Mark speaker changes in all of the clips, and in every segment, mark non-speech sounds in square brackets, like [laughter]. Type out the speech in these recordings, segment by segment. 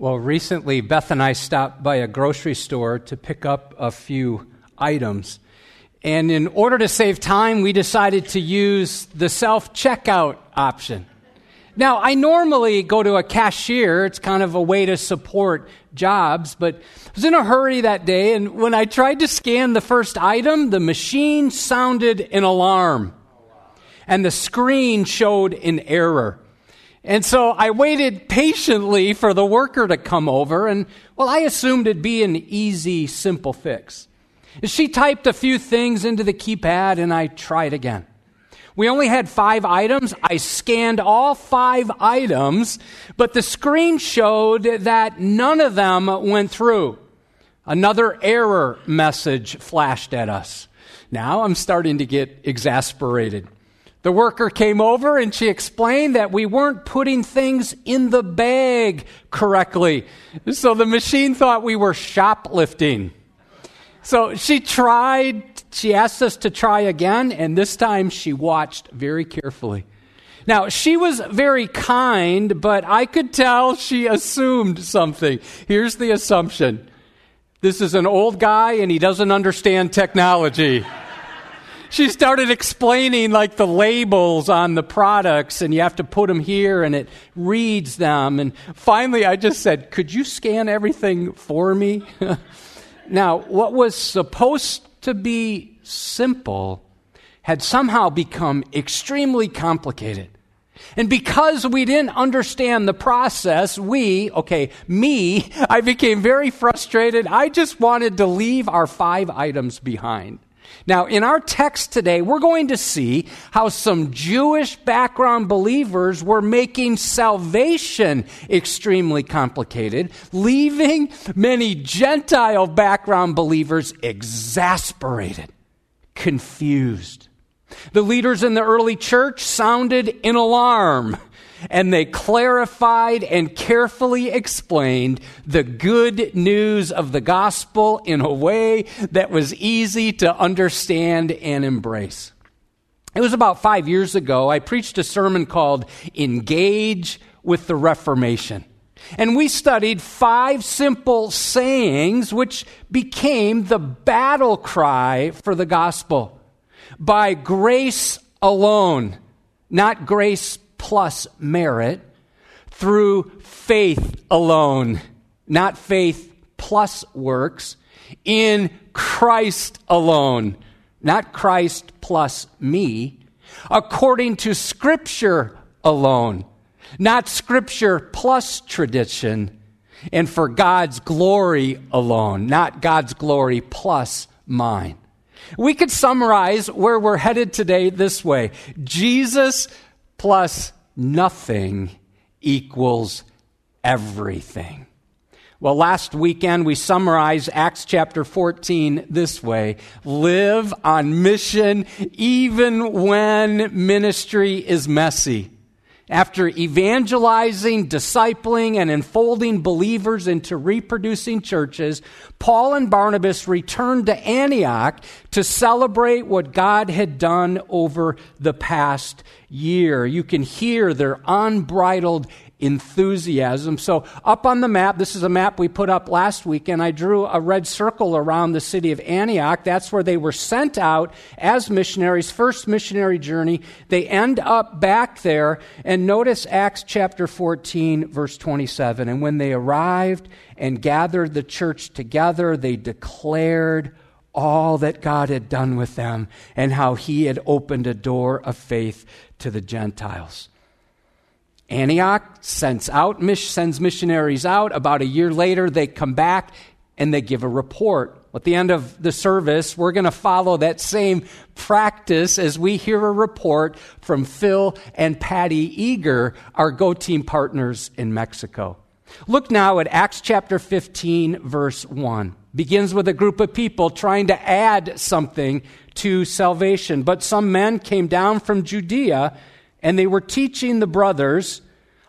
Speaker 1: Well, recently, Beth and I stopped by a grocery store to pick up a few items. And in order to save time, we decided to use the self checkout option. Now, I normally go to a cashier, it's kind of a way to support jobs, but I was in a hurry that day, and when I tried to scan the first item, the machine sounded an alarm, and the screen showed an error. And so I waited patiently for the worker to come over, and well, I assumed it'd be an easy, simple fix. She typed a few things into the keypad, and I tried again. We only had five items. I scanned all five items, but the screen showed that none of them went through. Another error message flashed at us. Now I'm starting to get exasperated. The worker came over and she explained that we weren't putting things in the bag correctly. So the machine thought we were shoplifting. So she tried, she asked us to try again, and this time she watched very carefully. Now, she was very kind, but I could tell she assumed something. Here's the assumption this is an old guy and he doesn't understand technology she started explaining like the labels on the products and you have to put them here and it reads them and finally i just said could you scan everything for me [laughs] now what was supposed to be simple had somehow become extremely complicated and because we didn't understand the process, we, okay, me, [laughs] I became very frustrated. I just wanted to leave our five items behind. Now, in our text today, we're going to see how some Jewish background believers were making salvation extremely complicated, leaving many Gentile background believers exasperated, confused. The leaders in the early church sounded an alarm and they clarified and carefully explained the good news of the gospel in a way that was easy to understand and embrace. It was about five years ago, I preached a sermon called Engage with the Reformation. And we studied five simple sayings which became the battle cry for the gospel. By grace alone, not grace plus merit through faith alone, not faith plus works, in Christ alone, not Christ plus me, according to Scripture alone, not Scripture plus tradition, and for God's glory alone, not God's glory plus mine. We could summarize where we're headed today this way Jesus plus nothing equals everything. Well, last weekend we summarized Acts chapter 14 this way live on mission even when ministry is messy. After evangelizing, discipling, and enfolding believers into reproducing churches, Paul and Barnabas returned to Antioch to celebrate what God had done over the past year. You can hear their unbridled enthusiasm. So, up on the map, this is a map we put up last week, and I drew a red circle around the city of Antioch. That's where they were sent out as missionaries, first missionary journey. They end up back there, and notice Acts chapter 14, verse 27. And when they arrived and gathered the church together, they declared all that God had done with them and how he had opened a door of faith to the Gentiles. Antioch sends out sends missionaries out. About a year later, they come back and they give a report. At the end of the service, we're going to follow that same practice as we hear a report from Phil and Patty Eager, our Go Team partners in Mexico. Look now at Acts chapter 15, verse 1. Begins with a group of people trying to add something to salvation. But some men came down from Judea and they were teaching the brothers,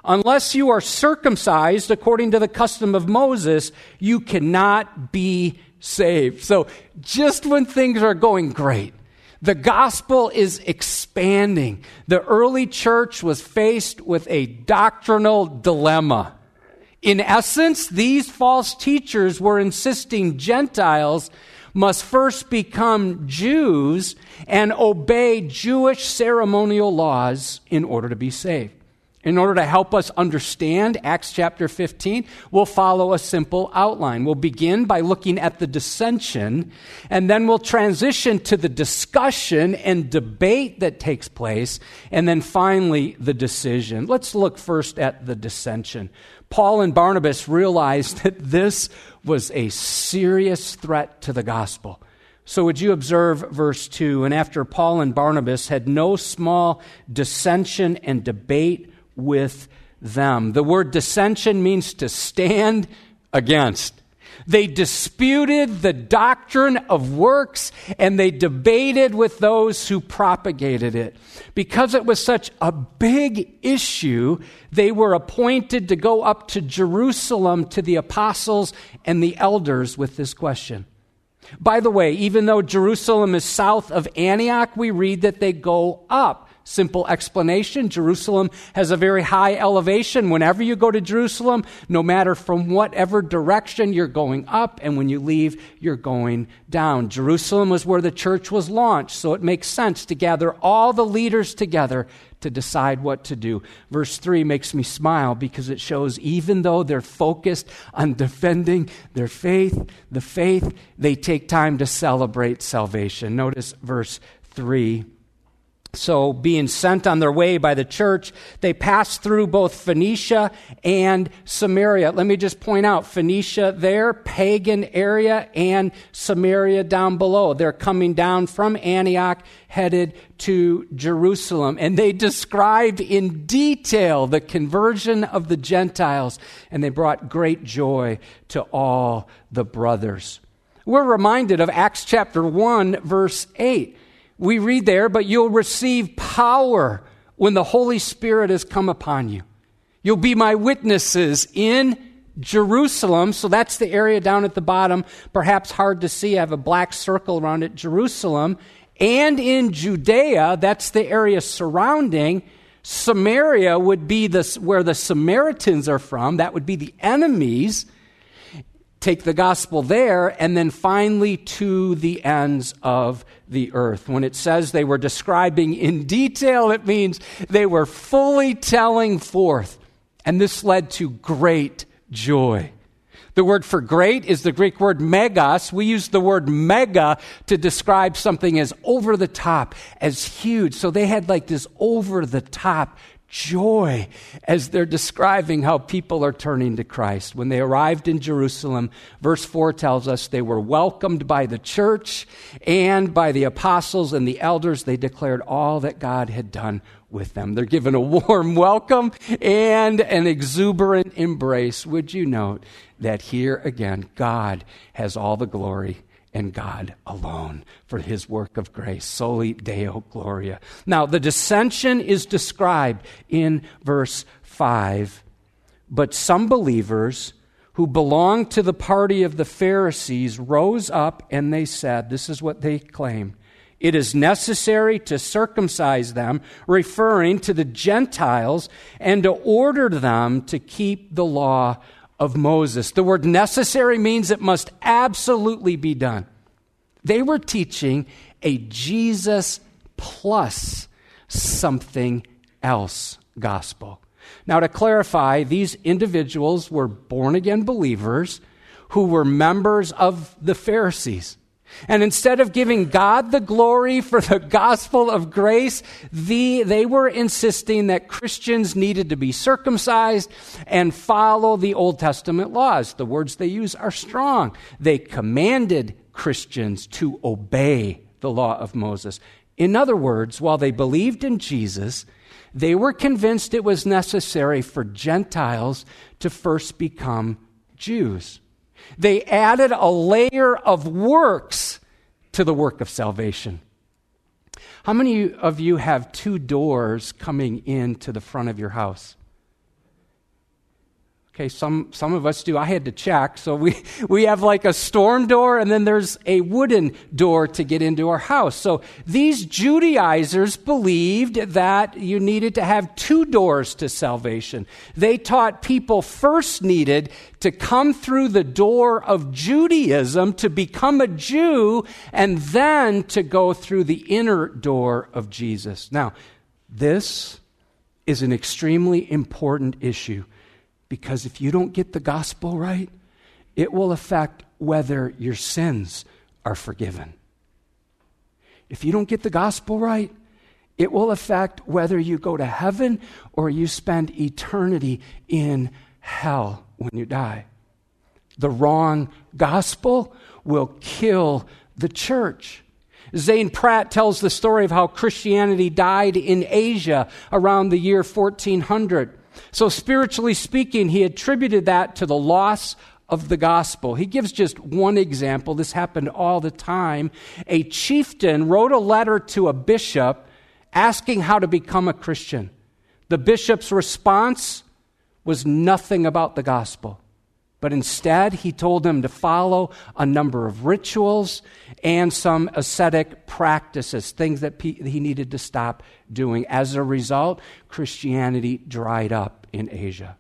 Speaker 1: unless you are circumcised according to the custom of Moses, you cannot be saved. So just when things are going great, the gospel is expanding. The early church was faced with a doctrinal dilemma. In essence, these false teachers were insisting Gentiles must first become Jews and obey Jewish ceremonial laws in order to be saved. In order to help us understand Acts chapter 15, we'll follow a simple outline. We'll begin by looking at the dissension, and then we'll transition to the discussion and debate that takes place, and then finally the decision. Let's look first at the dissension. Paul and Barnabas realized that this was a serious threat to the gospel. So, would you observe verse 2? And after Paul and Barnabas had no small dissension and debate with them. The word dissension means to stand against. They disputed the doctrine of works and they debated with those who propagated it. Because it was such a big issue, they were appointed to go up to Jerusalem to the apostles and the elders with this question. By the way, even though Jerusalem is south of Antioch, we read that they go up. Simple explanation Jerusalem has a very high elevation. Whenever you go to Jerusalem, no matter from whatever direction you're going up, and when you leave, you're going down. Jerusalem was where the church was launched, so it makes sense to gather all the leaders together to decide what to do. Verse 3 makes me smile because it shows even though they're focused on defending their faith, the faith, they take time to celebrate salvation. Notice verse 3 so, being sent on their way by the church, they passed through both Phoenicia and Samaria. Let me just point out Phoenicia there, pagan area, and Samaria down below. They're coming down from Antioch, headed to Jerusalem. And they described in detail the conversion of the Gentiles, and they brought great joy to all the brothers. We're reminded of Acts chapter 1, verse 8 we read there, but you'll receive power when the Holy Spirit has come upon you. You'll be my witnesses in Jerusalem. So that's the area down at the bottom, perhaps hard to see. I have a black circle around it, Jerusalem. And in Judea, that's the area surrounding. Samaria would be the, where the Samaritans are from. That would be the enemies take the gospel there, and then finally to the ends of the earth. When it says they were describing in detail, it means they were fully telling forth. And this led to great joy. The word for great is the Greek word megas. We use the word mega to describe something as over the top, as huge. So they had like this over the top joy as they're describing how people are turning to Christ. When they arrived in Jerusalem, verse 4 tells us they were welcomed by the church and by the apostles and the elders. They declared all that God had done with them. They're given a warm [laughs] welcome and an exuberant embrace. Would you note that here again, God has all the glory and God alone for his work of grace. Soli Deo Gloria. Now, the dissension is described in verse 5. But some believers who belonged to the party of the Pharisees rose up and they said, This is what they claim. It is necessary to circumcise them, referring to the Gentiles, and to order them to keep the law of Moses. The word necessary means it must absolutely be done. They were teaching a Jesus plus something else gospel. Now, to clarify, these individuals were born again believers who were members of the Pharisees. And instead of giving God the glory for the gospel of grace, the, they were insisting that Christians needed to be circumcised and follow the Old Testament laws. The words they use are strong. They commanded Christians to obey the law of Moses. In other words, while they believed in Jesus, they were convinced it was necessary for Gentiles to first become Jews. They added a layer of works to the work of salvation. How many of you have two doors coming into the front of your house? Okay, some, some of us do. I had to check. So we, [laughs] we have like a storm door, and then there's a wooden door to get into our house. So these Judaizers believed that you needed to have two doors to salvation. They taught people first needed to come through the door of Judaism to become a Jew, and then to go through the inner door of Jesus. Now, this is an extremely important issue because if you don't get the gospel right, it will affect whether your sins are forgiven. If you don't get the gospel right, it will affect whether you go to heaven or you spend eternity in hell when you die. The wrong gospel will kill the church. Zane Pratt tells the story of how Christianity died in Asia around the year 1400. So, spiritually speaking, he attributed that to the loss of the gospel. He gives just one example. This happened all the time. A chieftain wrote a letter to a bishop asking how to become a Christian. The bishop's response was nothing about the gospel. But instead, he told them to follow a number of rituals and some ascetic practices, things that he needed to stop doing. As a result, Christianity dried up in Asia.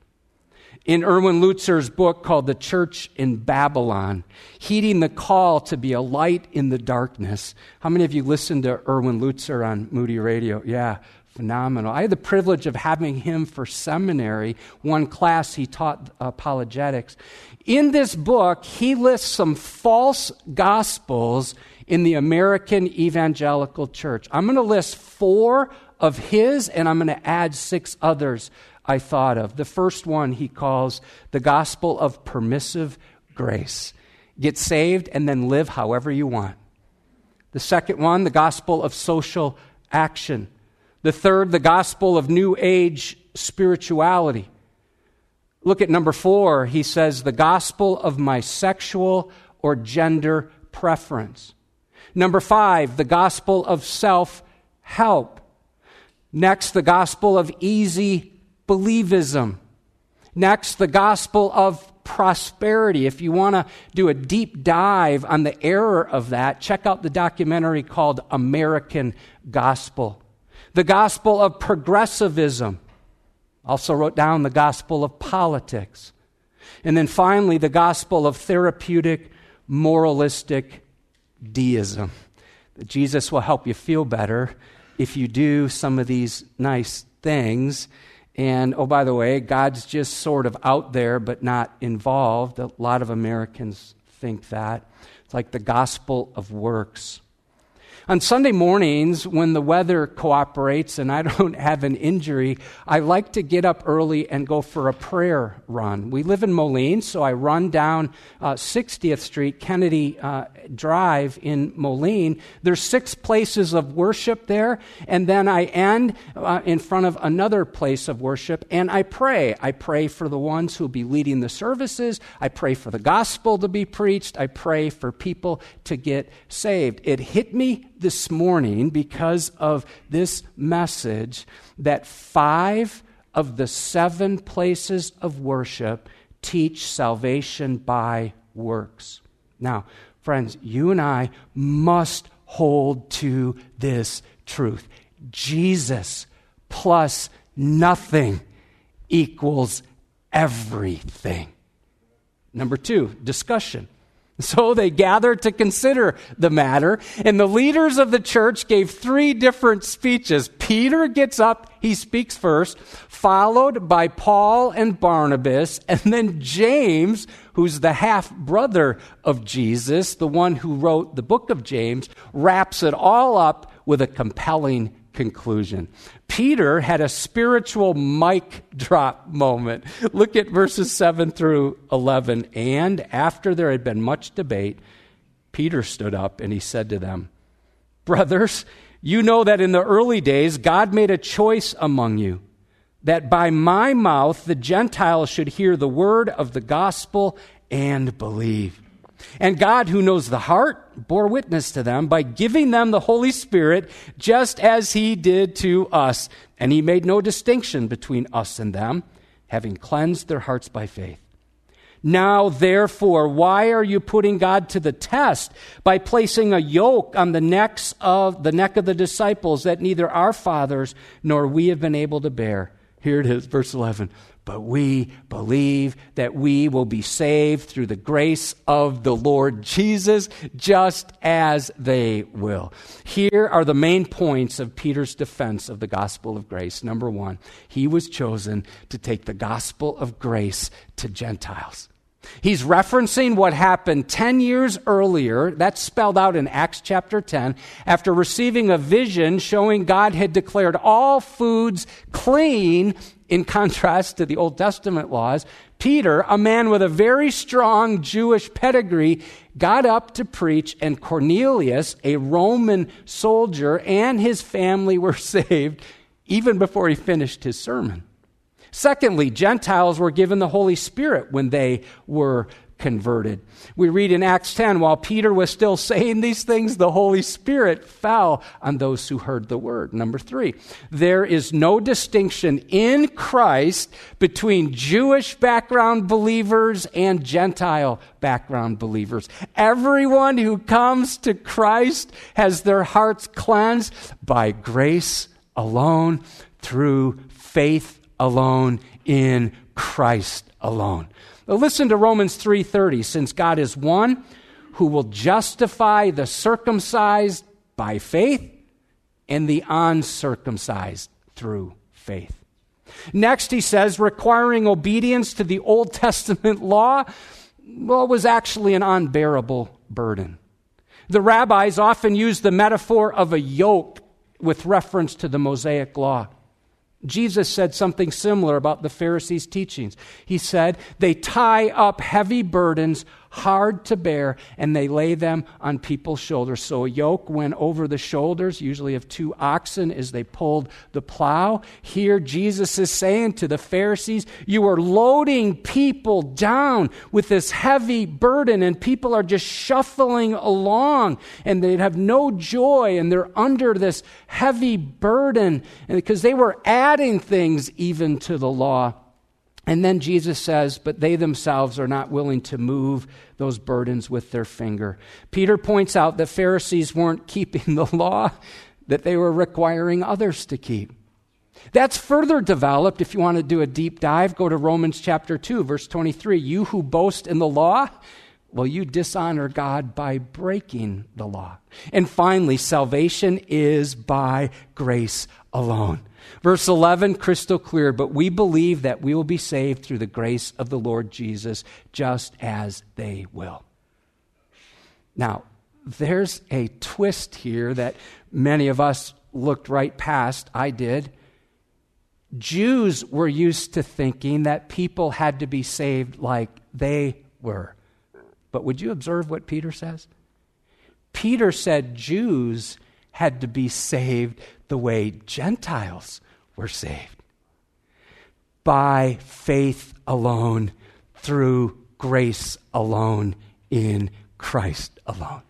Speaker 1: In Erwin Lutzer's book called The Church in Babylon, heeding the call to be a light in the darkness. How many of you listened to Erwin Lutzer on Moody Radio? Yeah, phenomenal. I had the privilege of having him for seminary. One class he taught apologetics. In this book, he lists some false gospels in the American evangelical church. I'm going to list four of his, and I'm going to add six others I thought of. The first one he calls the gospel of permissive grace. Get saved and then live however you want. The second one, the gospel of social action. The third, the gospel of New Age spirituality. Look at number four. He says, the gospel of my sexual or gender preference. Number five, the gospel of self help. Next, the gospel of easy believism. Next, the gospel of prosperity. If you want to do a deep dive on the error of that, check out the documentary called American Gospel the gospel of progressivism. Also wrote down the gospel of politics. And then finally, the gospel of therapeutic, moralistic deism. That Jesus will help you feel better if you do some of these nice things. And oh, by the way, God's just sort of out there but not involved. A lot of Americans think that. It's like the gospel of works. On Sunday mornings, when the weather cooperates and I don't [laughs] have an injury, I like to get up early and go for a prayer run. We live in Moline, so I run down uh, 60th Street, Kennedy uh, Drive in Moline. There's six places of worship there, and then I end uh, in front of another place of worship and I pray. I pray for the ones who will be leading the services. I pray for the gospel to be preached. I pray for people to get saved. It hit me this morning because of this message that five of the seven places of worship teach salvation by works. Now, friends, you and I must hold to this truth. Jesus plus nothing equals everything. Number two, discussion. So they gathered to consider the matter, and the leaders of the church gave three different speeches. Peter gets up, he speaks first, followed by Paul and Barnabas, and then James, who's the half brother of Jesus, the one who wrote the book of James, wraps it all up with a compelling conclusion. Peter had a spiritual mic drop moment. Look at verses 7 through 11. And after there had been much debate, Peter stood up and he said to them, Brothers, you know that in the early days God made a choice among you, that by my mouth the Gentiles should hear the word of the gospel and believe. And God, who knows the heart, bore witness to them by giving them the Holy Spirit, just as He did to us. And He made no distinction between us and them, having cleansed their hearts by faith. Now, therefore, why are you putting God to the test by placing a yoke on the necks of the neck of the disciples that neither our fathers nor we have been able to bear? Here it is, verse 11. But we believe that we will be saved through the grace of the Lord Jesus, just as they will. Here are the main points of Peter's defense of the gospel of grace. Number one, he was chosen to take the gospel of grace to Gentiles. He's referencing what happened 10 years earlier, that's spelled out in Acts chapter 10, after receiving a vision showing God had declared all foods clean in contrast to the Old Testament laws. Peter, a man with a very strong Jewish pedigree, got up to preach, and Cornelius, a Roman soldier, and his family were [laughs] saved even before he finished his sermon. Secondly, Gentiles were given the Holy Spirit when they were converted. We read in Acts 10 while Peter was still saying these things, the Holy Spirit fell on those who heard the word. Number three, there is no distinction in Christ between Jewish background believers and Gentile background believers. Everyone who comes to Christ has their hearts cleansed by grace alone, through faith alone in Christ alone. Listen to Romans 3:30 since God is one who will justify the circumcised by faith and the uncircumcised through faith. Next he says requiring obedience to the Old [laughs] Testament law well was actually an unbearable burden. The rabbis often used the metaphor of a yoke with reference to the Mosaic law. Jesus said something similar about the Pharisees' teachings. He said, They tie up heavy burdens hard to bear, and they lay them on people's shoulders. So a yoke went over the shoulders, usually of two oxen, as they pulled the plow. Here, Jesus is saying to the Pharisees, You are loading people down with this heavy burden, and people are just shuffling along, and they have no joy, and they're under this heavy burden, because they were adding things even to the law. And then Jesus says, But they themselves are not willing to move those burdens with their finger. Peter points out that Pharisees weren't keeping [laughs] the law, that they were requiring others to keep. That's further developed. If you want to do a deep dive, go to Romans chapter 2, verse 23. You who boast in the law, well, you dishonor God by breaking the law. And finally, salvation is by grace alone. Verse 11, crystal clear, but we believe that we will be saved through the grace of the Lord Jesus, just as they will. Now, there's a twist here that many of us looked right past. I did. Jews were used to thinking that people had to be saved like they were. But would you observe what Peter says? Peter said Jews had to be saved the way Gentiles were saved. By faith alone, through grace alone, in Christ alone.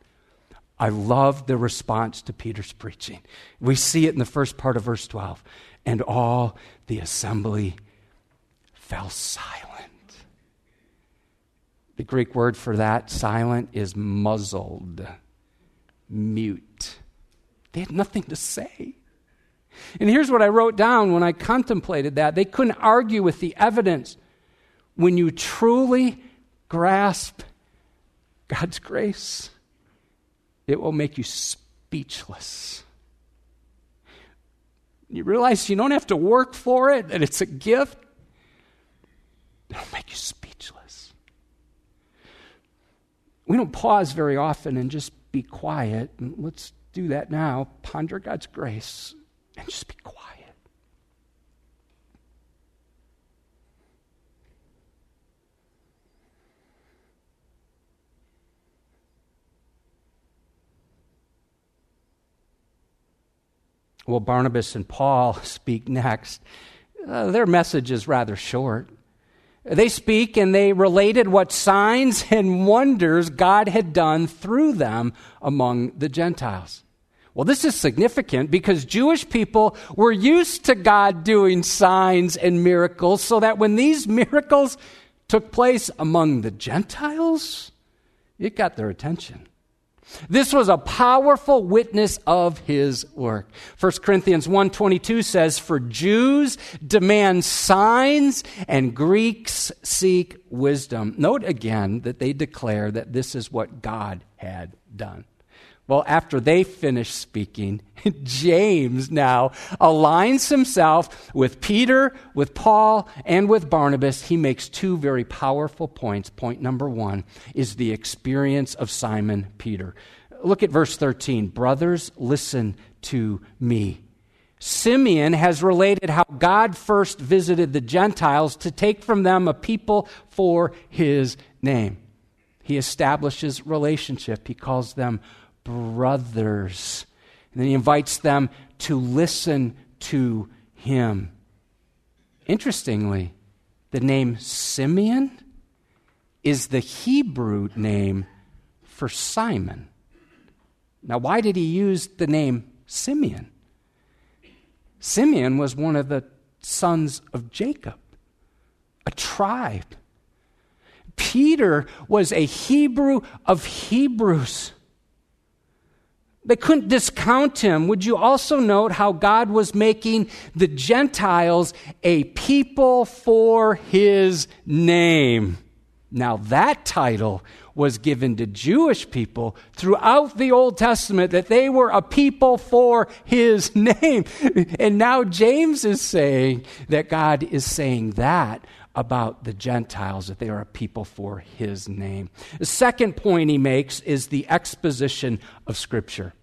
Speaker 1: I love the response to Peter's preaching. We see it in the first part of verse 12. And all the assembly fell silent. The Greek word for that, silent, is muzzled, mute. They had nothing to say. And here's what I wrote down when I contemplated that. They couldn't argue with the evidence. When you truly grasp God's grace, it will make you speechless. You realize you don't have to work for it, that it's a gift. It'll make you speechless. We don't pause very often and just be quiet. Let's do that now. Ponder God's grace and just be quiet. Well, Barnabas and Paul [laughs] speak next. Uh, their message is rather short. They speak and they related what signs [laughs] and wonders God had done through them among the Gentiles. Well, this is significant because Jewish people were used to God doing signs and miracles, so that when these [laughs] miracles took place among the Gentiles, it got their attention. This was a powerful witness of his work. 1 Corinthians 1:22 says, "For Jews demand signs and Greeks seek wisdom." Note again that they declare that this is what God had done. Well, after they finish speaking, [laughs] James now aligns himself with Peter, with Paul, and with Barnabas. He makes two very powerful points. Point number one is the experience of Simon Peter. Look at verse 13. Brothers, listen to me. Simeon has related how God first visited the Gentiles to take from them a people for his name. He establishes relationship. He calls them brothers. And then he invites them to listen to him. Interestingly, the name Simeon is the Hebrew name for Simon. Now, why did he use the name Simeon? Simeon was one of the sons of Jacob, a tribe. Peter was a Hebrew of Hebrews. They couldn't discount him. Would you also note how God was making the Gentiles a people for his name? Now, that title was given to Jewish people throughout the Old Testament that they were a people for his [laughs] name. And now James is saying that God is saying that about the Gentiles, that they are a people for his name. The second point he makes is the exposition of Scripture.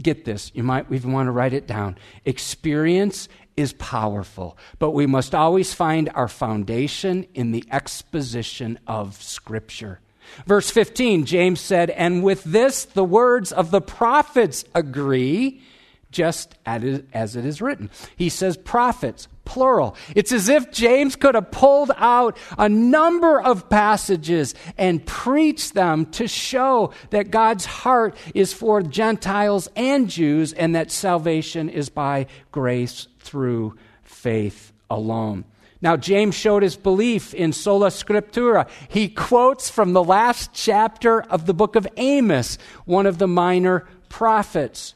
Speaker 1: Get this, you might even want to write it down. Experience is powerful, but we must always find our foundation in the exposition of Scripture. Verse 15, James said, And with this the words of the prophets agree, just as it is written. He says prophets, plural. It's as if James could have pulled out a number of passages and preached them to show that God's heart is for Gentiles and Jews and that salvation is by grace through faith alone. Now, James showed his belief in sola scriptura. He quotes from the last chapter of the book of Amos, one of the minor prophets.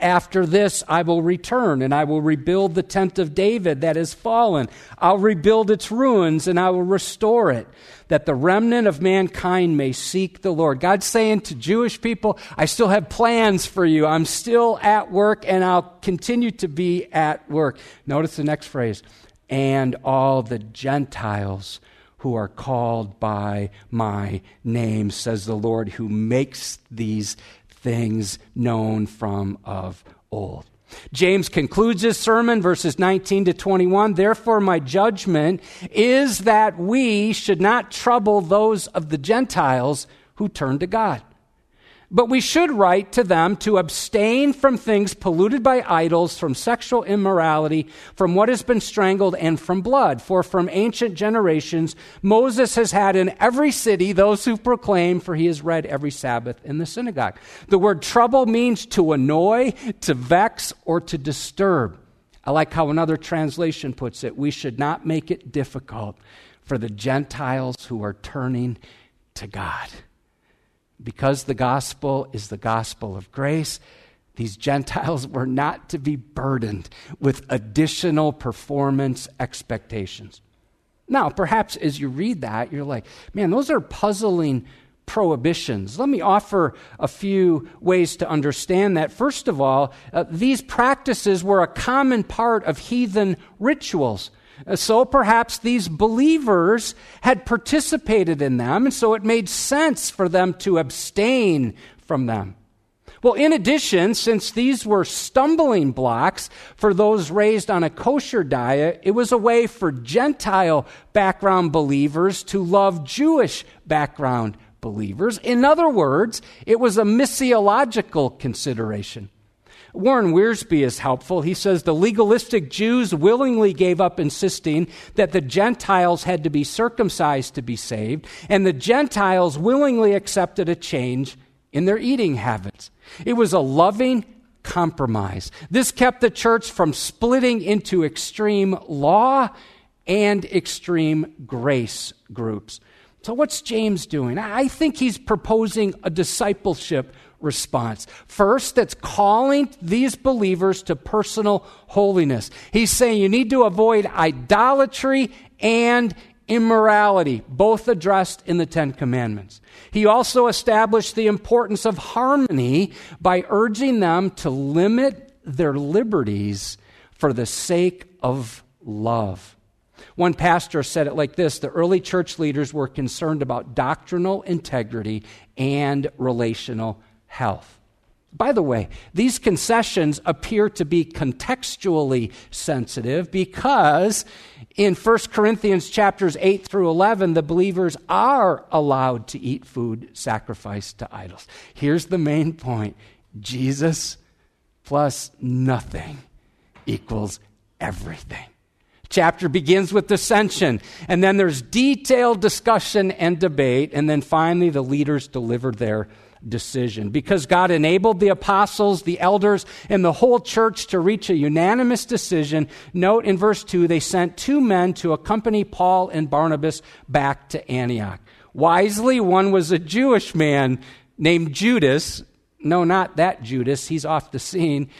Speaker 1: After this, I will return and I will rebuild the tent of David that has fallen. I'll rebuild its ruins and I will restore it, that the remnant of mankind may seek the Lord. God's saying to Jewish people, I still have plans for you. I'm still at work and I'll continue to be at work. Notice the next phrase and all the Gentiles who are called by my name, says the Lord, who makes these things known from of old. James concludes his sermon, verses 19 to 21. Therefore, my judgment is that we should not trouble those of the Gentiles who turn to God. But we should write to them to abstain from things polluted by idols, from sexual immorality, from what has been strangled, and from blood. For from ancient generations, Moses has had in every city those who proclaim, for he has read every Sabbath in the synagogue. The word trouble means to annoy, to vex, or to disturb. I like how another translation puts it we should not make it difficult for the Gentiles who are turning to God. Because the gospel is the gospel of grace, these Gentiles were not to be burdened with additional performance expectations. Now, perhaps as you read that, you're like, man, those are puzzling prohibitions. Let me offer a few ways to understand that. First of all, uh, these practices were a common part of heathen rituals. Uh, so perhaps these believers had participated in them, and so it made sense for them to abstain from them. Well, in addition, since these were stumbling blocks for those raised on a kosher diet, it was a way for Gentile background believers to love Jewish background believers. In other words, it was a missiological consideration. Warren Wiersbe is helpful. He says the legalistic Jews willingly gave up insisting that the Gentiles had to be circumcised to be saved, and the Gentiles willingly accepted a change in their eating habits. It was a loving, compromise. This kept the church from splitting into extreme law and extreme grace groups. So, what's James doing? I think he's proposing a discipleship response. First, that's calling these believers to personal holiness. He's saying you need to avoid idolatry and immorality, both addressed in the Ten Commandments. He also established the importance of harmony by urging them to limit their liberties for the sake of love. One pastor said it like this the early church leaders were concerned about doctrinal integrity and relational health. By the way, these concessions appear to be contextually sensitive because in 1 Corinthians chapters 8 through 11 the believers are allowed to eat food sacrificed to idols. Here's the main point. Jesus plus nothing equals everything. Chapter begins with dissension, and then there's detailed discussion and debate, and then finally the leaders deliver their decision. Because God enabled the apostles, the elders, and the whole church to reach a unanimous decision, note in verse 2 they sent two men to accompany Paul and Barnabas back to Antioch. Wisely, one was a Jewish man named Judas. No, not that Judas, he's off the scene.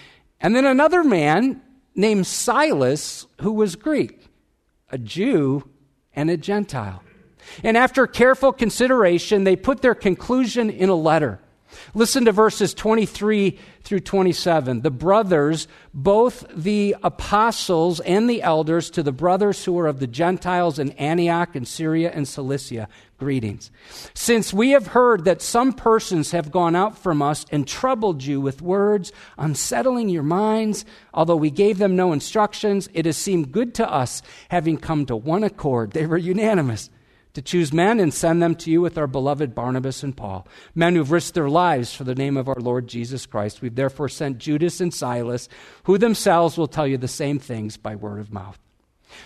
Speaker 1: And then another man named Silas, who was Greek, a Jew and a Gentile. And after careful consideration, they put their conclusion in a letter. Listen to verses 23 through 27. The brothers, both the apostles and the elders, to the brothers who are of the Gentiles in Antioch and Syria and Cilicia, greetings. Since we have heard that some persons have gone out from us and troubled you with words, unsettling your minds, although we gave them no instructions, it has seemed good to us, having come to one accord. They were unanimous to choose men and send them to you with our beloved Barnabas and Paul, men who've risked their lives for the name of our Lord Jesus Christ. We've therefore sent Judas and Silas, who themselves will tell you the same things by word of mouth.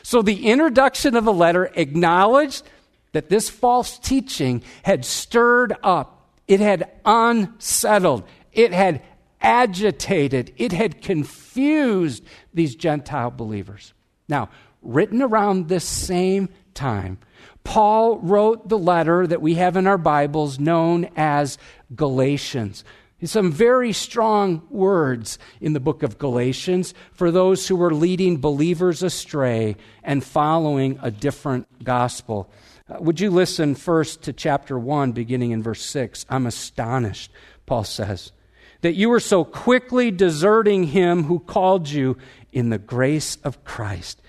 Speaker 1: So the introduction of the letter acknowledged that this false teaching had stirred up, it had unsettled, it had agitated, it had confused these Gentile believers. Now, written around this same time, Paul wrote the letter that we have in our Bibles known as Galatians. Some very strong words in the book of Galatians for those who were leading believers astray and following a different gospel. Uh, would you listen first to chapter 1, beginning in verse 6? I'm astonished, Paul says, that you are so quickly deserting him who called you in the grace of Christ,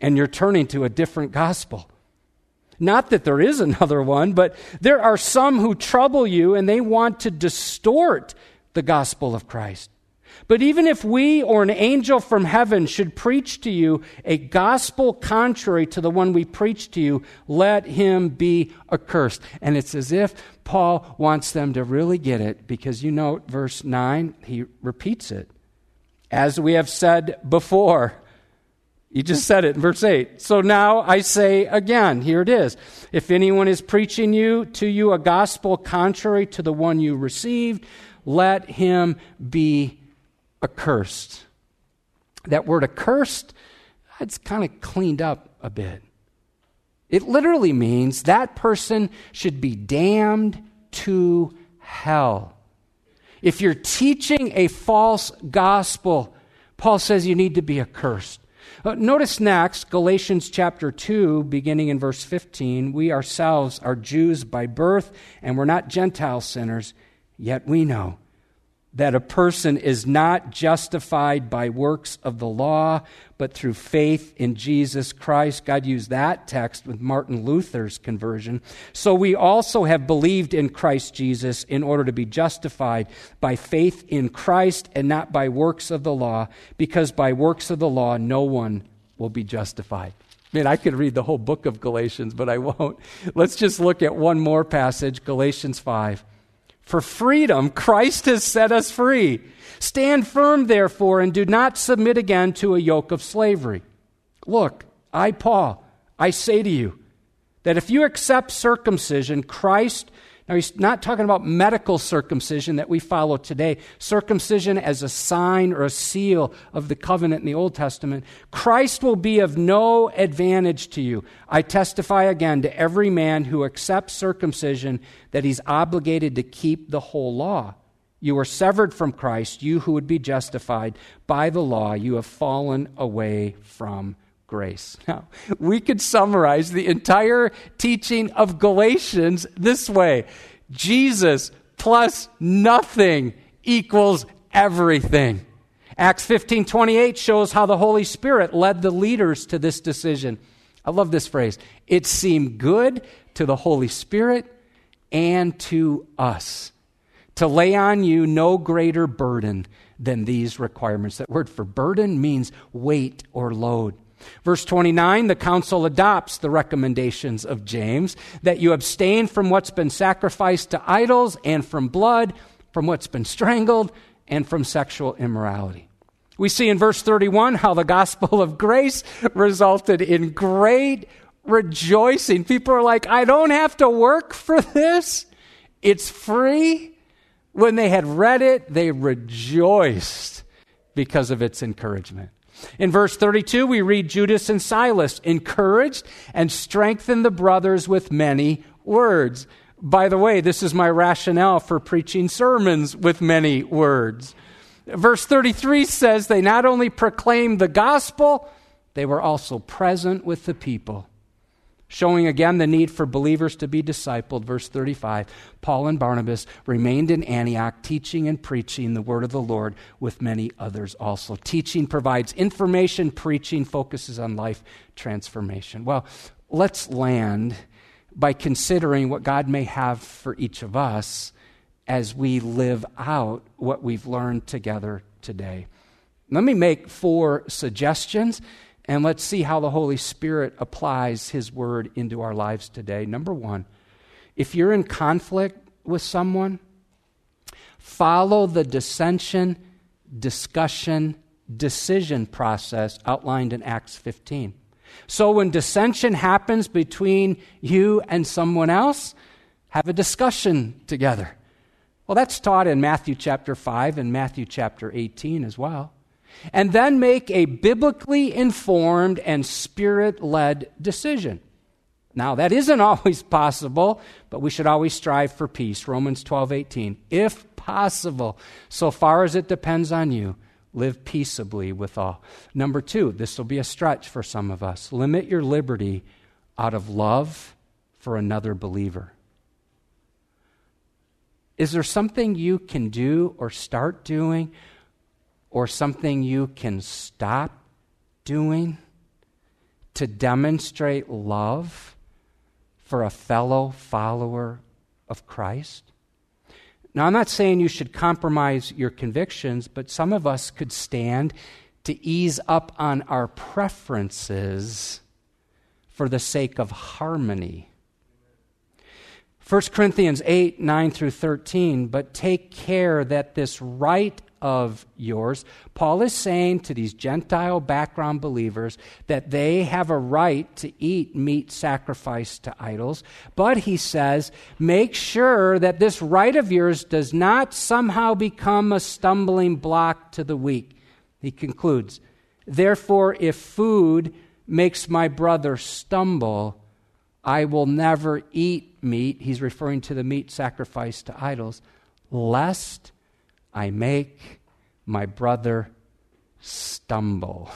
Speaker 1: and you're turning to a different gospel. Not that there is [laughs] another one, but there are some who trouble you and they want to distort the gospel of Christ. But even if we or an angel from heaven should preach to you a gospel contrary to the one we preach to you, let him be accursed. And it's as if Paul wants them to really get it because you know, verse 9, he repeats it. As we have said before, you just said it in verse 8. So now I say again, here it is. If anyone is preaching you to you a gospel contrary to the one you received, let him be accursed. That word accursed, it's kind of cleaned up a bit. It literally means that person should be damned to hell. If you're teaching a false gospel, Paul says you need to be accursed. Uh, notice next, Galatians chapter 2, beginning in verse 15. We ourselves are Jews by birth, and we're not Gentile sinners, yet we know that a person is not justified by works of the law, but through faith in Jesus Christ. God used that text with Martin Luther's conversion. So we also have believed in Christ Jesus in order to be justified by faith in Christ and not by works of the law, because by works of the law no one will be justified. I mean, I could read the whole book of Galatians, but I won't. Let's just look at one more passage, Galatians 5. For freedom, Christ has set us free. Stand firm, therefore, and do not submit again to a yoke of slavery. Look, I, Paul, I say to you that if you accept circumcision, Christ Now, he's not talking about medical circumcision that we follow today, circumcision as a sign or a seal of the covenant in the Old Testament. Christ will be of no advantage to you. I testify again to every man who accepts circumcision that he's obligated to keep the whole law. You are severed from Christ, you who would be justified by the law. You have fallen away from grace. [laughs] Now, we could summarize the entire teaching of Galatians this way Jesus plus nothing equals everything. Acts 15 28 shows how the Holy Spirit led the leaders to this decision. I love this phrase. It seemed good to the Holy Spirit and to us to lay on you no greater burden than these requirements. That word for burden means weight or load. Verse 29 the council adopts the recommendations of James that you abstain from what's been sacrificed to idols and from blood, from what's been strangled, and from sexual immorality. We see in verse 31 how the gospel of grace resulted in great rejoicing. People are like, I don't have to work for this, it's free. When they had read it, they rejoiced because of its encouragement. In verse 32, we read Judas and Silas encouraged and strengthened the brothers with many words. By the way, this is my rationale for preaching sermons with many words. Verse 33 says they not only proclaimed the gospel, they were also present with the people showing again the need for believers to be discipled. Verse 35 Paul and Barnabas remained in Antioch, teaching and preaching the word of the Lord with many others also. Teaching provides information, preaching focuses on life transformation. Well, let's land by considering what God may have for each of us as we live out what we've learned together today. Let me make four suggestions and let's see how the Holy Spirit applies His word into our lives today. Number one, if you're in conflict with someone, follow the dissension, discussion, decision process outlined in Acts 15. So when dissension happens between you and someone else, have a discussion together. Well, that's taught in Matthew chapter 5 and Matthew chapter 18 as well and then make a biblically informed and spirit led decision. Now, that isn't [laughs] always possible, but we should always strive for peace. Romans 12, 18. If possible, so far as it depends on you, live peaceably with all. Number two, this will be a stretch for some of us. Limit your liberty out of love for another believer. Is there something you can do or start doing or something you can stop doing to demonstrate love for a fellow follower of Christ? Now, I'm not saying you should compromise your convictions, but some of us could stand to ease up on our preferences for the sake of harmony. 1 Corinthians 8, 9 through 13, but take care that this right of yours. Paul is saying to these Gentile background believers that they have a right to eat meat sacrificed to idols, but he says, make sure that this right of yours does not somehow become a stumbling block to the weak. He concludes, therefore, if food makes my brother stumble, I will never eat meat. He's referring to the meat sacrificed to idols, lest I make my brother stumble.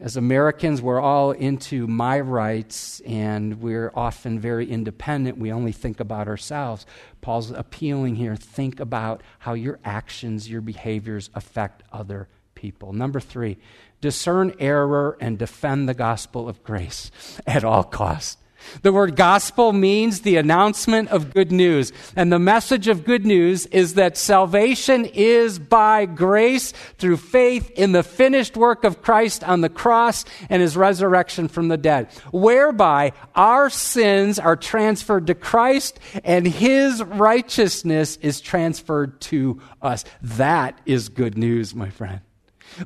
Speaker 1: As Americans, we're all into my rights and we're often very independent. We only think about ourselves. Paul's appealing here think about how your actions, your behaviors affect other people. Number three, discern error and defend the gospel of grace [laughs] at all costs. The word gospel means the announcement of good news. And the message of good news is that salvation is by grace through faith in the finished work of Christ on the cross and his resurrection from the dead, whereby our sins are transferred to Christ and his righteousness is transferred to us. That is good news, my friend.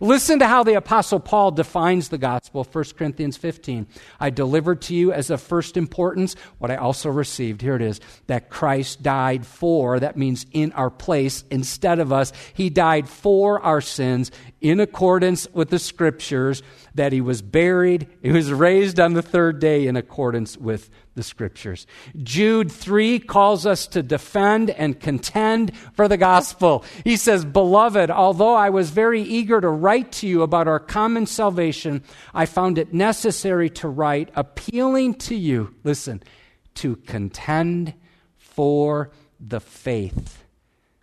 Speaker 1: Listen to how the Apostle Paul defines the gospel, 1 Corinthians 15. I delivered to you as of first importance what I also received. Here it is that Christ died for, that means in our place instead of us. He died for our sins in accordance with the scriptures, that he was buried, he was raised on the third day in accordance with the scriptures. Jude 3 calls us to defend and contend for the gospel. He says, Beloved, although I was very eager to write to you about our common salvation, I found it necessary to write, appealing to you, listen, to contend for the faith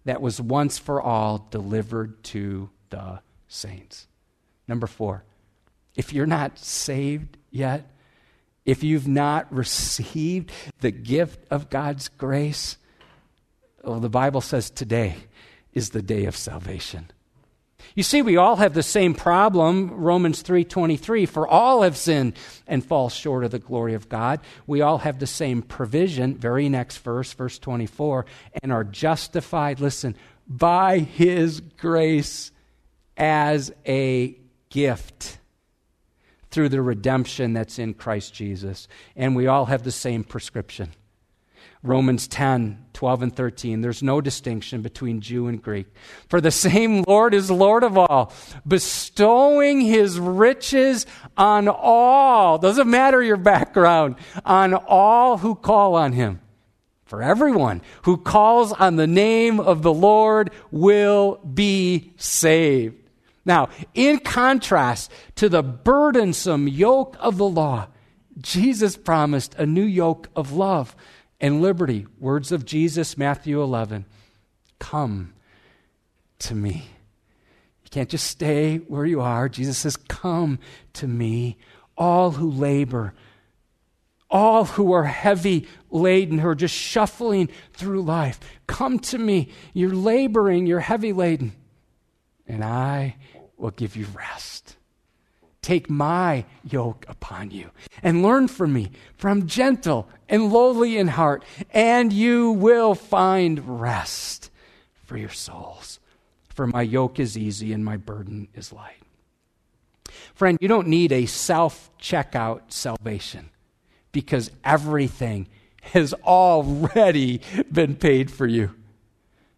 Speaker 1: that was once for all delivered to the saints. Number four, if you're not saved yet, if you've not received the gift of God's grace, well, the Bible says today is the day of salvation. You see, we all have the same problem, Romans 3:23, for all have sinned and fall short of the glory of God. We all have the same provision, very next verse, verse 24, and are justified, listen, by his grace as a gift through the redemption that's in Christ Jesus. And we all have the same prescription. Romans 10, 12, and 13. There's no distinction between Jew and Greek. For the same Lord is Lord of all, bestowing his riches on all. Doesn't matter your background, on all who call on him. For everyone who calls on the name of the Lord will be saved. Now, in contrast to the burdensome yoke of the law, Jesus promised a new yoke of love and liberty. Words of Jesus, Matthew 11. Come to me. You can't just stay where you are. Jesus says, Come to me, all who labor, all who are heavy laden, who are just shuffling through life. Come to me. You're laboring, you're heavy laden, and I will give you rest. Take my yoke upon you and learn from me, from gentle and lowly in heart, and you will find rest for your souls. For my yoke is easy and my burden is light. Friend, you don't need a self checkout salvation because everything has already been paid for you.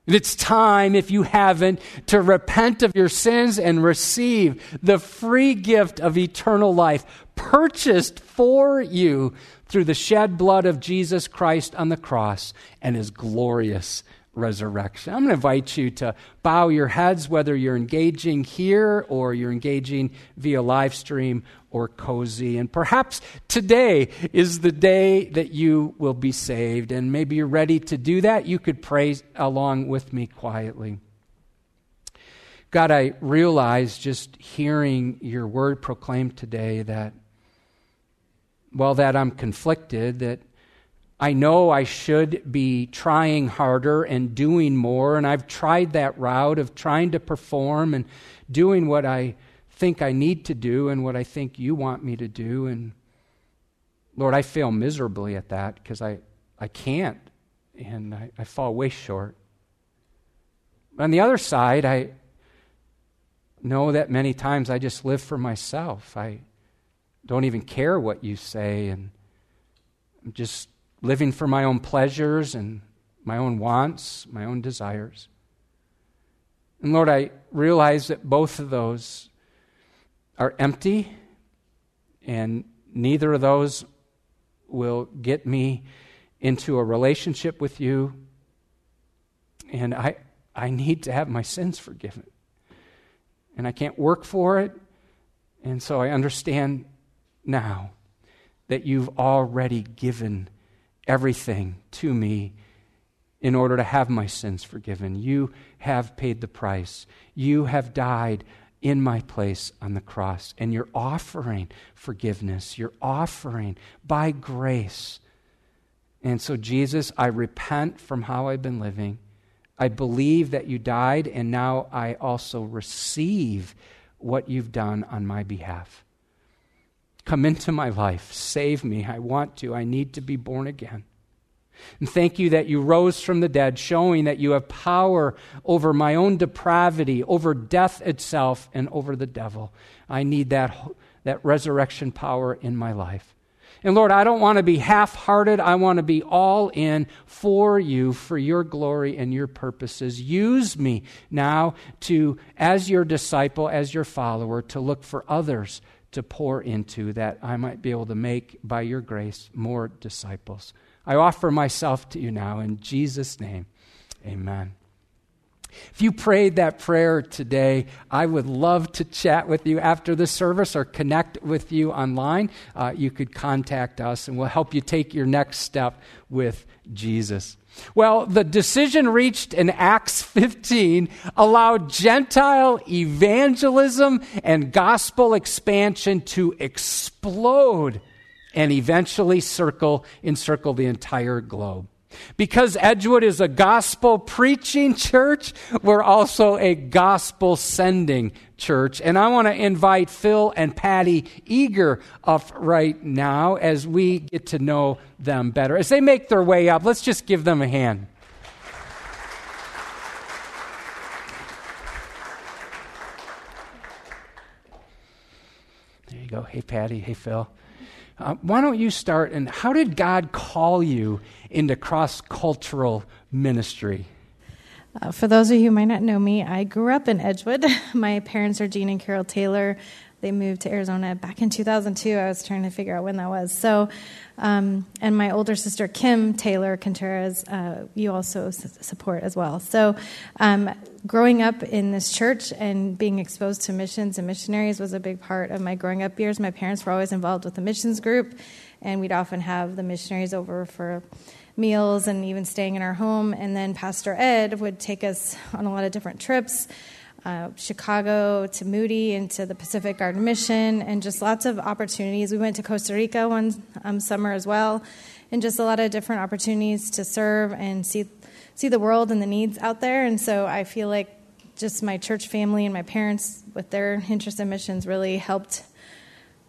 Speaker 1: It's time, if you haven't, to repent of your sins and receive the free gift of eternal life purchased for you through the shed blood of Jesus Christ on the cross and his glorious resurrection. I'm going to invite you to bow your heads, whether you're engaging here or you're engaging via live stream or cozy. And perhaps today is the day that you will be saved. And maybe you're ready to do that. You could pray along with me quietly. God, I realize just hearing your word proclaimed today that, well, that I'm conflicted, that I know I should be trying harder and doing more, and I've tried that route of trying to perform and doing what I think I need to do and what I think you want me to do. And Lord, I fail miserably at that because I, I can't, and I, I fall way short. On the other side, I know that many times I just live for myself. I don't even care what you say, and I'm just living for my own pleasures and my own wants, my own desires. And Lord, I realize that both of those are empty, and neither of those will get me into a relationship with you. And I, I need to have my sins forgiven. And I can't work for it. And so I understand now that you've already given everything to me in order to have my sins forgiven. You have paid the price. You have died in my place on the cross. And you're offering forgiveness. You're offering by grace. And so, Jesus, I repent from how I've been living. I believe that you died, and now I also receive what you've done on my behalf. Come into my life. Save me. I want to. I need to be born again. And thank you that you rose from the dead, showing that you have power over my own depravity, over death itself, and over the devil. I need that, that resurrection power in my life. And Lord, I don't want to be half hearted. I want to be all in for you, for your glory and your purposes. Use me now to, as your disciple, as your follower, to look for others to pour into that I might be able to make, by your grace, more disciples. I offer myself to you now in Jesus' name. Amen. If you prayed that prayer today, I would love to chat with you after the service or connect with you online. Uh, you could contact us and we'll help you take your next step with Jesus. Well, the decision reached in Acts [laughs] 15 allowed Gentile evangelism and gospel expansion to explode and eventually circle encircle the entire globe. Because Edgewood is a gospel preaching [laughs] church, we're also a gospel sending church. And I want to invite Phil and Patty Eager up right now as we get to know them better. As they make their way up, let's just give them a hand. There you go. Hey, Patty. Hey, Phil. Uh, why don't you start? And how did God call you into cross cultural ministry?
Speaker 2: Uh, for those of you who might not know me, I grew up in Edgewood. [laughs] My parents are Gene and Carol Taylor. They moved to Arizona back in 2002. I was trying to figure out when that was. So, um, and my older sister Kim Taylor Contreras, uh, you also support as well. So, um, growing up in this church and being exposed to missions and missionaries was a big part of my growing up years. My parents were always involved with the missions group, and we'd often have the missionaries over for meals and even staying in our home. And then Pastor Ed would take us on a lot of different trips. Uh, Chicago to Moody and to the Pacific Garden Mission, and just lots of opportunities. We went to Costa Rica one um, summer as well, and just a lot of different opportunities to serve and see see the world and the needs out there. And so I feel like just my church family and my parents, with their interest in missions, really helped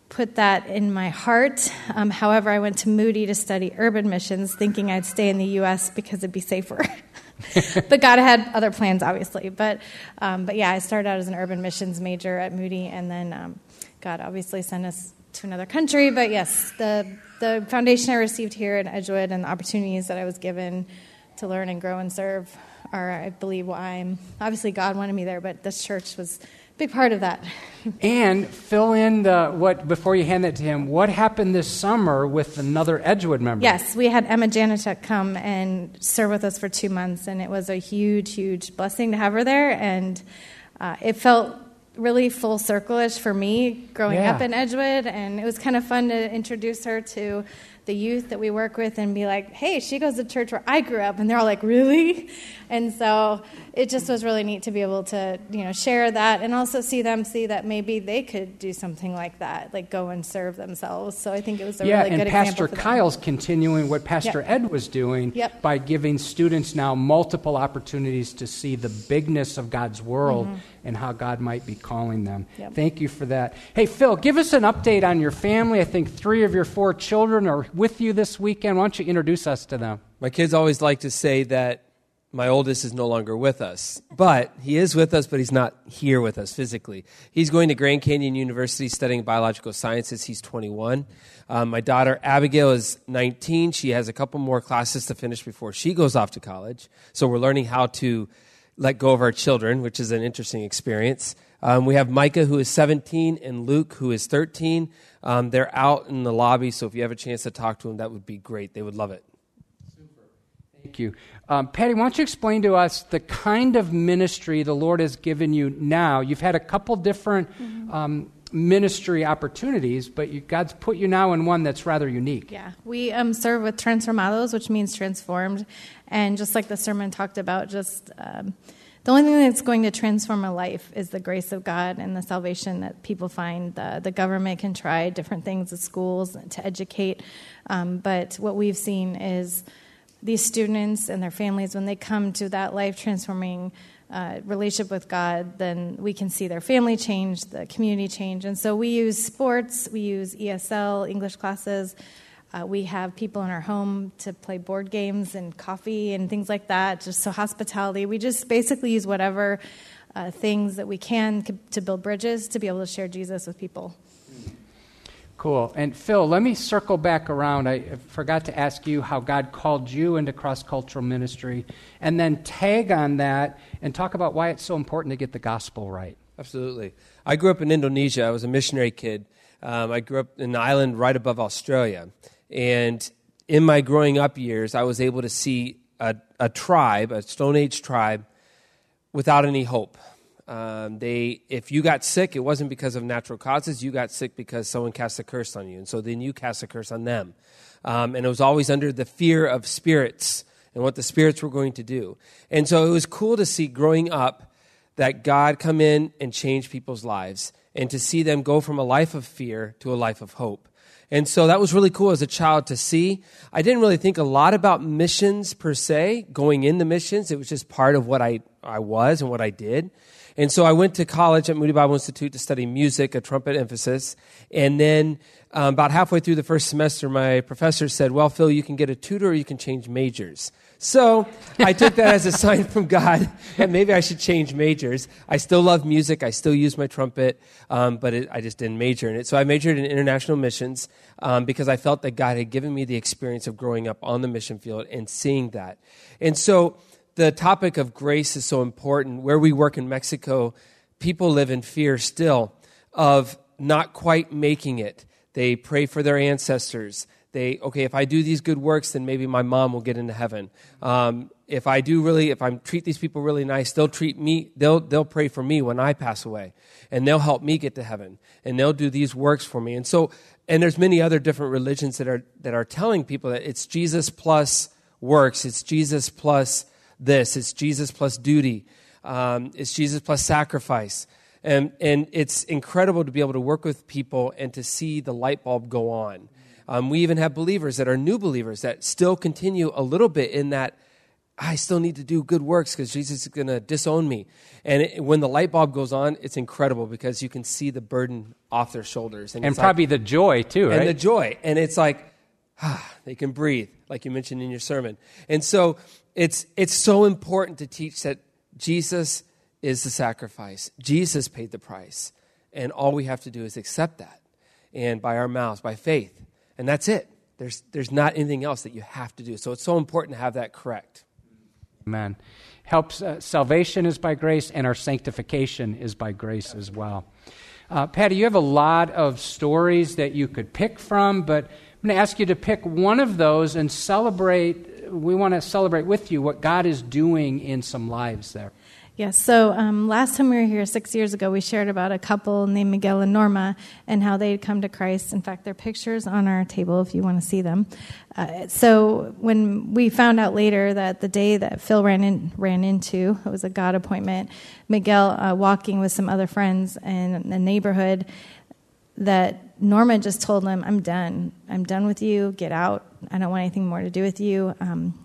Speaker 2: put that in my heart. Um, however, I went to Moody to study urban missions, thinking I'd stay in the U.S. because it'd be safer. [laughs] [laughs] but God had other plans, obviously. But, um, but yeah, I started out as an urban missions major at Moody, and then um, God obviously sent us to another country. But yes, the the foundation I received here in Edgewood and the opportunities that I was given to learn and grow and serve are, I believe, why I'm obviously God wanted me there. But this church was big part of that.
Speaker 1: and fill in the what before you hand that to him. What happened this summer with another Edgewood member?
Speaker 2: Yes, we had Emma Janichek come and serve with us for two months, and it was a huge, huge blessing to have her there. And uh, it felt really full circle-ish for me growing yeah. up in Edgewood, and it was kind of fun to introduce her to the youth that we work with and be like, hey, she goes to church where I grew up. And they're all like, really? And so it just was really neat to be able to, you know, share that and also see them see that maybe they could do something like that, like go and serve themselves. So I think it was a
Speaker 1: yeah,
Speaker 2: really good Yeah,
Speaker 1: and Pastor Kyle's continuing what Pastor yep. Ed was doing
Speaker 2: yep.
Speaker 1: by giving students now multiple opportunities to see the bigness of God's world mm-hmm. And how God might be calling them.
Speaker 2: Yep.
Speaker 1: Thank you for that. Hey, Phil, give us an update on your family. I think three of your four children are with you this weekend. Why don't you introduce us to them?
Speaker 3: My kids always like to say that my oldest is no longer with us, but he is with us, but he's not here with us physically. He's going to Grand Canyon University studying biological sciences. He's 21. Um, my daughter Abigail is 19. She has a couple more classes to finish before she goes off to college. So we're learning how to let go of our children, which is an interesting experience. Um, we have Micah, who is 17, and Luke, who is 13. Um, they're out in the lobby, so if you have a chance to talk to them, that would be great. They would love it.
Speaker 1: Super. Thank you. Um, Patty, why don't you explain to us the kind of ministry the Lord has given you now? You've had a couple different mm-hmm. Ministry opportunities, but you, God's put you now in one that's rather unique.
Speaker 2: Yeah, we um, serve with Transformados, which means transformed. And just like the sermon talked about, just um, the only thing that's going to transform a life is the grace of God and the salvation that people find. The, the government can try different things, the schools to educate, um, but what we've seen is these students and their families, when they come to that life transforming uh, relationship with God, then we can see their family change, the community change. And so we use sports, we use ESL, English classes, Uh, we have people in our home to play board games and coffee and things like that. Just so hospitality. We just basically use whatever uh, things that we can to build bridges to be able to share Jesus with people.
Speaker 1: Cool. And Phil, let me circle back around. I forgot to ask you how God called you into cross cultural ministry, and then tag on that and talk about why it's so important to get the gospel right.
Speaker 3: Absolutely. I grew up in Indonesia. I was a missionary kid. Um, I grew up in an island right above Australia. And in my growing up years, I was able to see a, a tribe, a Stone Age tribe, without any hope. Um, they, if you got sick, it wasn't because of natural causes. You got sick because someone cast a curse on you, and so then you cast a curse on them. Um, and it was always under the fear of spirits and what the spirits were going to do. And so it was cool to see growing up that God come in and change people's lives, and to see them go from a life of fear to a life of hope. And so that was really cool as a child to see. I didn't really think a lot about missions per se, going into missions. It was just part of what I, I was and what I did. And so I went to college at Moody Bible Institute to study music, a trumpet emphasis. And then um, about halfway through the first semester, my professor said, Well, Phil, you can get a tutor or you can change majors. So I took that as a [laughs] sign from God that maybe I should change majors. I still love music. I still use my trumpet, um, but it, I just didn't major in it. So I majored in international missions um, because I felt that God had given me the experience of growing up on the mission field and seeing that. And so the topic of grace is so important. Where we work in Mexico, people live in fear still of not quite making it. They pray for their ancestors. They, okay, if I do these good works, then maybe my mom will get into heaven. Um, if I do really, if I treat these people really nice, they'll treat me, they'll, they'll pray for me when I pass away. And they'll help me get to heaven. And they'll do these works for me. And so, and there's many other different religions that are, that are telling people that it's Jesus plus works. It's Jesus plus this. It's Jesus plus duty. Um, it's Jesus plus sacrifice. And, and it's incredible to be able to work with people and to see the light bulb go on. Um, we even have believers that are new believers that still continue a little bit in that I still need to do good works because Jesus is going to disown me. And it, when the light bulb goes on, it's incredible because you can see the burden off their shoulders.
Speaker 1: And, and probably like, the joy, too, right?
Speaker 3: And the joy. And it's like, ah, they can breathe, like you mentioned in your sermon. And so it's, it's so important to teach that Jesus is the sacrifice. Jesus paid the price. And all we have to do is accept that. And by our mouths, by faith. And that's it. There's, there's not anything else that you have to do. So it's so important to have that correct.
Speaker 1: Amen. Helps uh, salvation is by grace, and our sanctification is by grace as well. Uh, Patty, you have a lot of stories that you could pick from, but I'm going to ask you to pick one of those and celebrate we want to celebrate with you what God is doing in some lives there.
Speaker 2: Yes. So um, last time we were here six years ago, we shared about a couple named Miguel and Norma and how they'd come to Christ. In fact, their pictures on our table if you want to see them. Uh, so when we found out later that the day that Phil ran in, ran into it was a God appointment, Miguel uh, walking with some other friends in the neighborhood, that Norma just told him, "I'm done. I'm done with you. Get out. I don't want anything more to do with you." Um,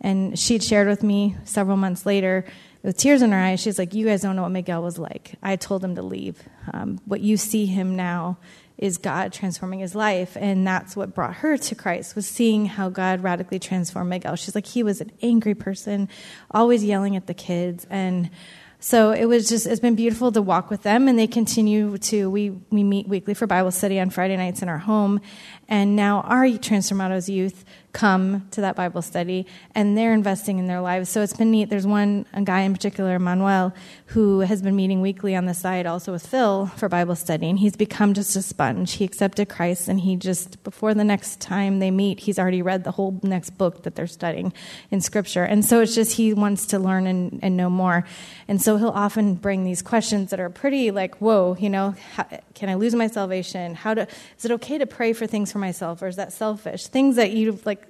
Speaker 2: and she'd shared with me several months later with tears in her eyes, she's like, You guys don't know what Miguel was like. I told him to leave. Um, what you see him now is God transforming his life. And that's what brought her to Christ, was seeing how God radically transformed Miguel. She's like, He was an angry person, always yelling at the kids. And so it was just, it's been beautiful to walk with them. And they continue to, we, we meet weekly for Bible study on Friday nights in our home. And now our Transformados youth come to that Bible study and they're investing in their lives. So it's been neat. There's one guy in particular, Manuel, who has been meeting weekly on the side also with Phil for Bible study. And he's become just a sponge. He accepted Christ and he just, before the next time they meet, he's already read the whole next book that they're studying in Scripture. And so it's just he wants to learn and, and know more. And so he'll often bring these questions that are pretty like, whoa, you know, how, can I lose my salvation? How to, is it okay to pray for things for myself or is that selfish? Things that you like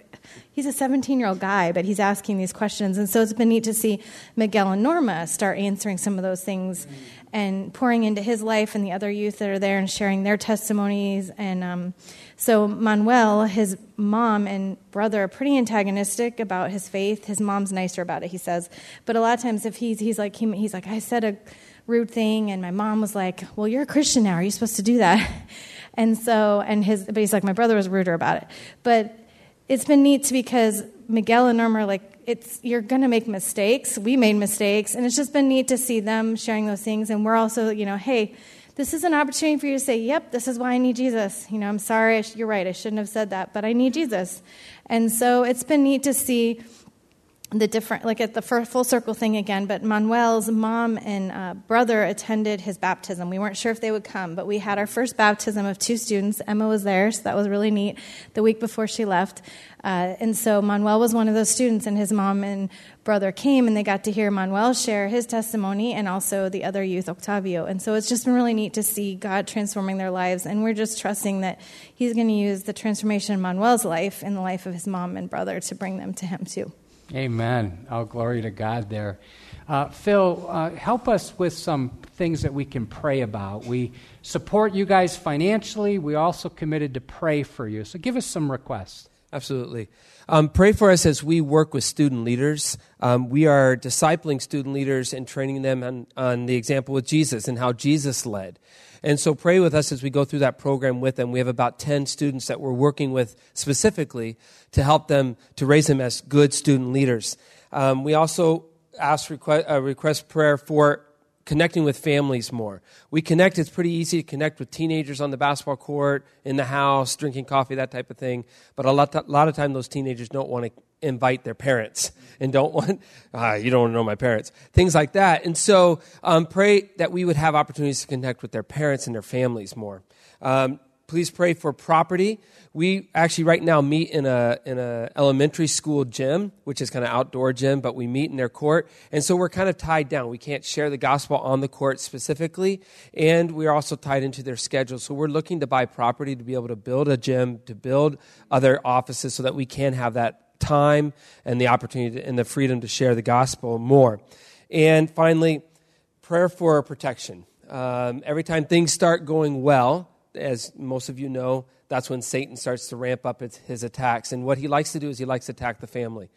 Speaker 2: he's a 17 year old guy, but he's asking these questions. And so it's been neat to see Miguel and Norma start answering some of those things and pouring into his life and the other youth that are there and sharing their testimonies. And um, so Manuel, his mom and brother are pretty antagonistic about his faith. His mom's nicer about it, he says. But a lot of times, if he's, he's like, he, he's like, I said a rude thing, and my mom was like, Well, you're a Christian now. Are you supposed to do that? [laughs] And so, and his, but he's like, my brother was ruder about it. But it's been neat because Miguel and Norma are like, it's you're going to make mistakes. We made mistakes, and it's just been neat to see them sharing those things. And we're also, you know, hey, this is an opportunity for you to say, "Yep, this is why I need Jesus." You know, I'm sorry, you're right, I shouldn't have said that, but I need Jesus. And so it's been neat to see the different, like at the full circle thing again, but Manuel's mom and uh, brother attended his baptism. We weren't sure if they would come, but we had our first baptism of two students. Emma was there, so that was really neat the week before she left. Uh, and so Manuel was one of those students, and his mom and brother came, and they got to hear Manuel share his testimony and also the other youth, Octavio. And so it's just been really neat to see God transforming their lives, and we're just trusting that He's going to use the transformation in Manuel's life and the life of his mom and brother to bring them to Him too.
Speaker 1: Amen. All glory to God there. Uh, Phil, uh, help us with some things that we can pray about. We support you guys financially. We also committed to pray for you. So give us some requests.
Speaker 3: Absolutely. Um, pray for us as we work with student leaders. Um, we are discipling student leaders and training them on, on the example with Jesus and how Jesus led. And so pray with us as we go through that program with them. We have about 10 students that we're working with specifically to help them to raise them as good student leaders. Um, we also ask request, uh, request prayer for connecting with families more. We connect, it's pretty easy to connect with teenagers on the basketball court, in the house, drinking coffee, that type of thing. But a lot, a lot of time, those teenagers don't want to invite their parents [laughs] and don't want, ah, you don't want to know my parents, things like that. And so um, pray that we would have opportunities to connect with their parents and their families more. Um, please pray for property. We actually right now meet in a in a elementary school gym, which is kind of outdoor gym, but we meet in their court, and so we're kind of tied down. We can't share the gospel on the court specifically, and we're also tied into their schedule. So we're looking to buy property to be able to build a gym, to build other offices, so that we can have that time and the opportunity and the freedom to share the gospel more. And finally, prayer for protection. Um, every time things start going well as most of you know, that's when Satan starts to ramp up his attacks. And what he likes to do is he likes to attack the family.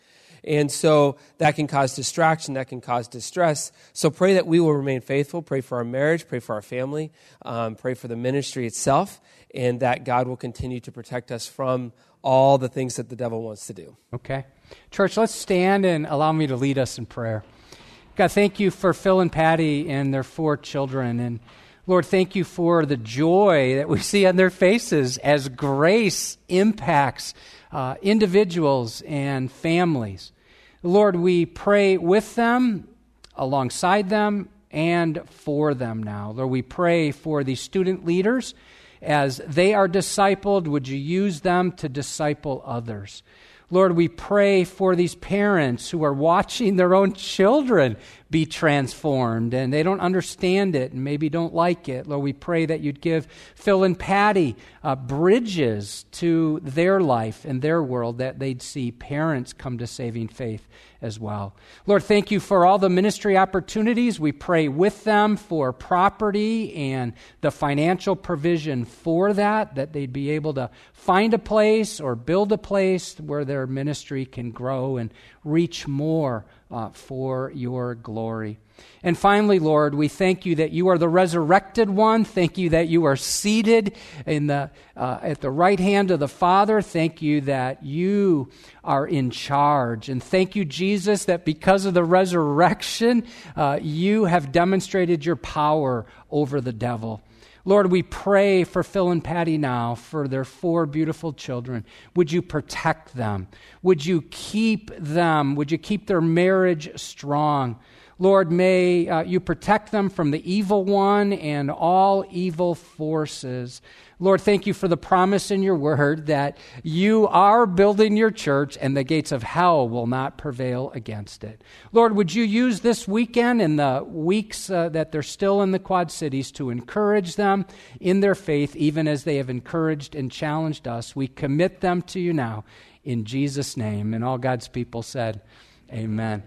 Speaker 3: And so that can cause distraction, that can cause distress. So pray that we will remain faithful. Pray for our marriage, pray for our family, um, pray for the ministry itself, and that God will continue to protect us from all the things that the devil wants to do.
Speaker 1: Okay. Church, let's stand and allow me to lead us in prayer. God, thank you for Phil and Patty and their four children. And Lord, thank you for the joy that we see on their faces as grace impacts uh, individuals and families. Lord, we pray with them, alongside them, and for them now. Lord, we pray for the student leaders as they are discipled. Would you use them to disciple others? Lord, we pray for these parents who are watching their own children be transformed and they don't understand it and maybe don't like it. Lord, we pray that you'd give Phil and Patty uh, bridges to their life and their world that they'd see parents come to saving faith as well. Lord, thank you for all the ministry opportunities. We pray with them for property and the financial provision for that, that they'd be able to find a place or build a place where their ministry can grow and reach more uh, for your glory. And finally, Lord, we thank you that you are the resurrected one. Thank you that you are seated in the, uh, at the right hand of the Father. Thank you that you are in charge. And thank you, Jesus, that because of the resurrection, uh, you have demonstrated your power over the devil. Lord, we pray for Phil and Patty now, for their four beautiful children. Would you protect them? Would you keep them? Would you keep their marriage strong? Lord, may uh, you protect them from the evil one and all evil forces. Lord, thank you for the promise in your word that you are building your church and the gates of hell will not prevail against it. Lord, would you use this weekend and the weeks uh, that they're still in the Quad Cities to encourage them in their faith, even as they have encouraged and challenged us? We commit them to you now in Jesus' name. And all God's people said, Amen.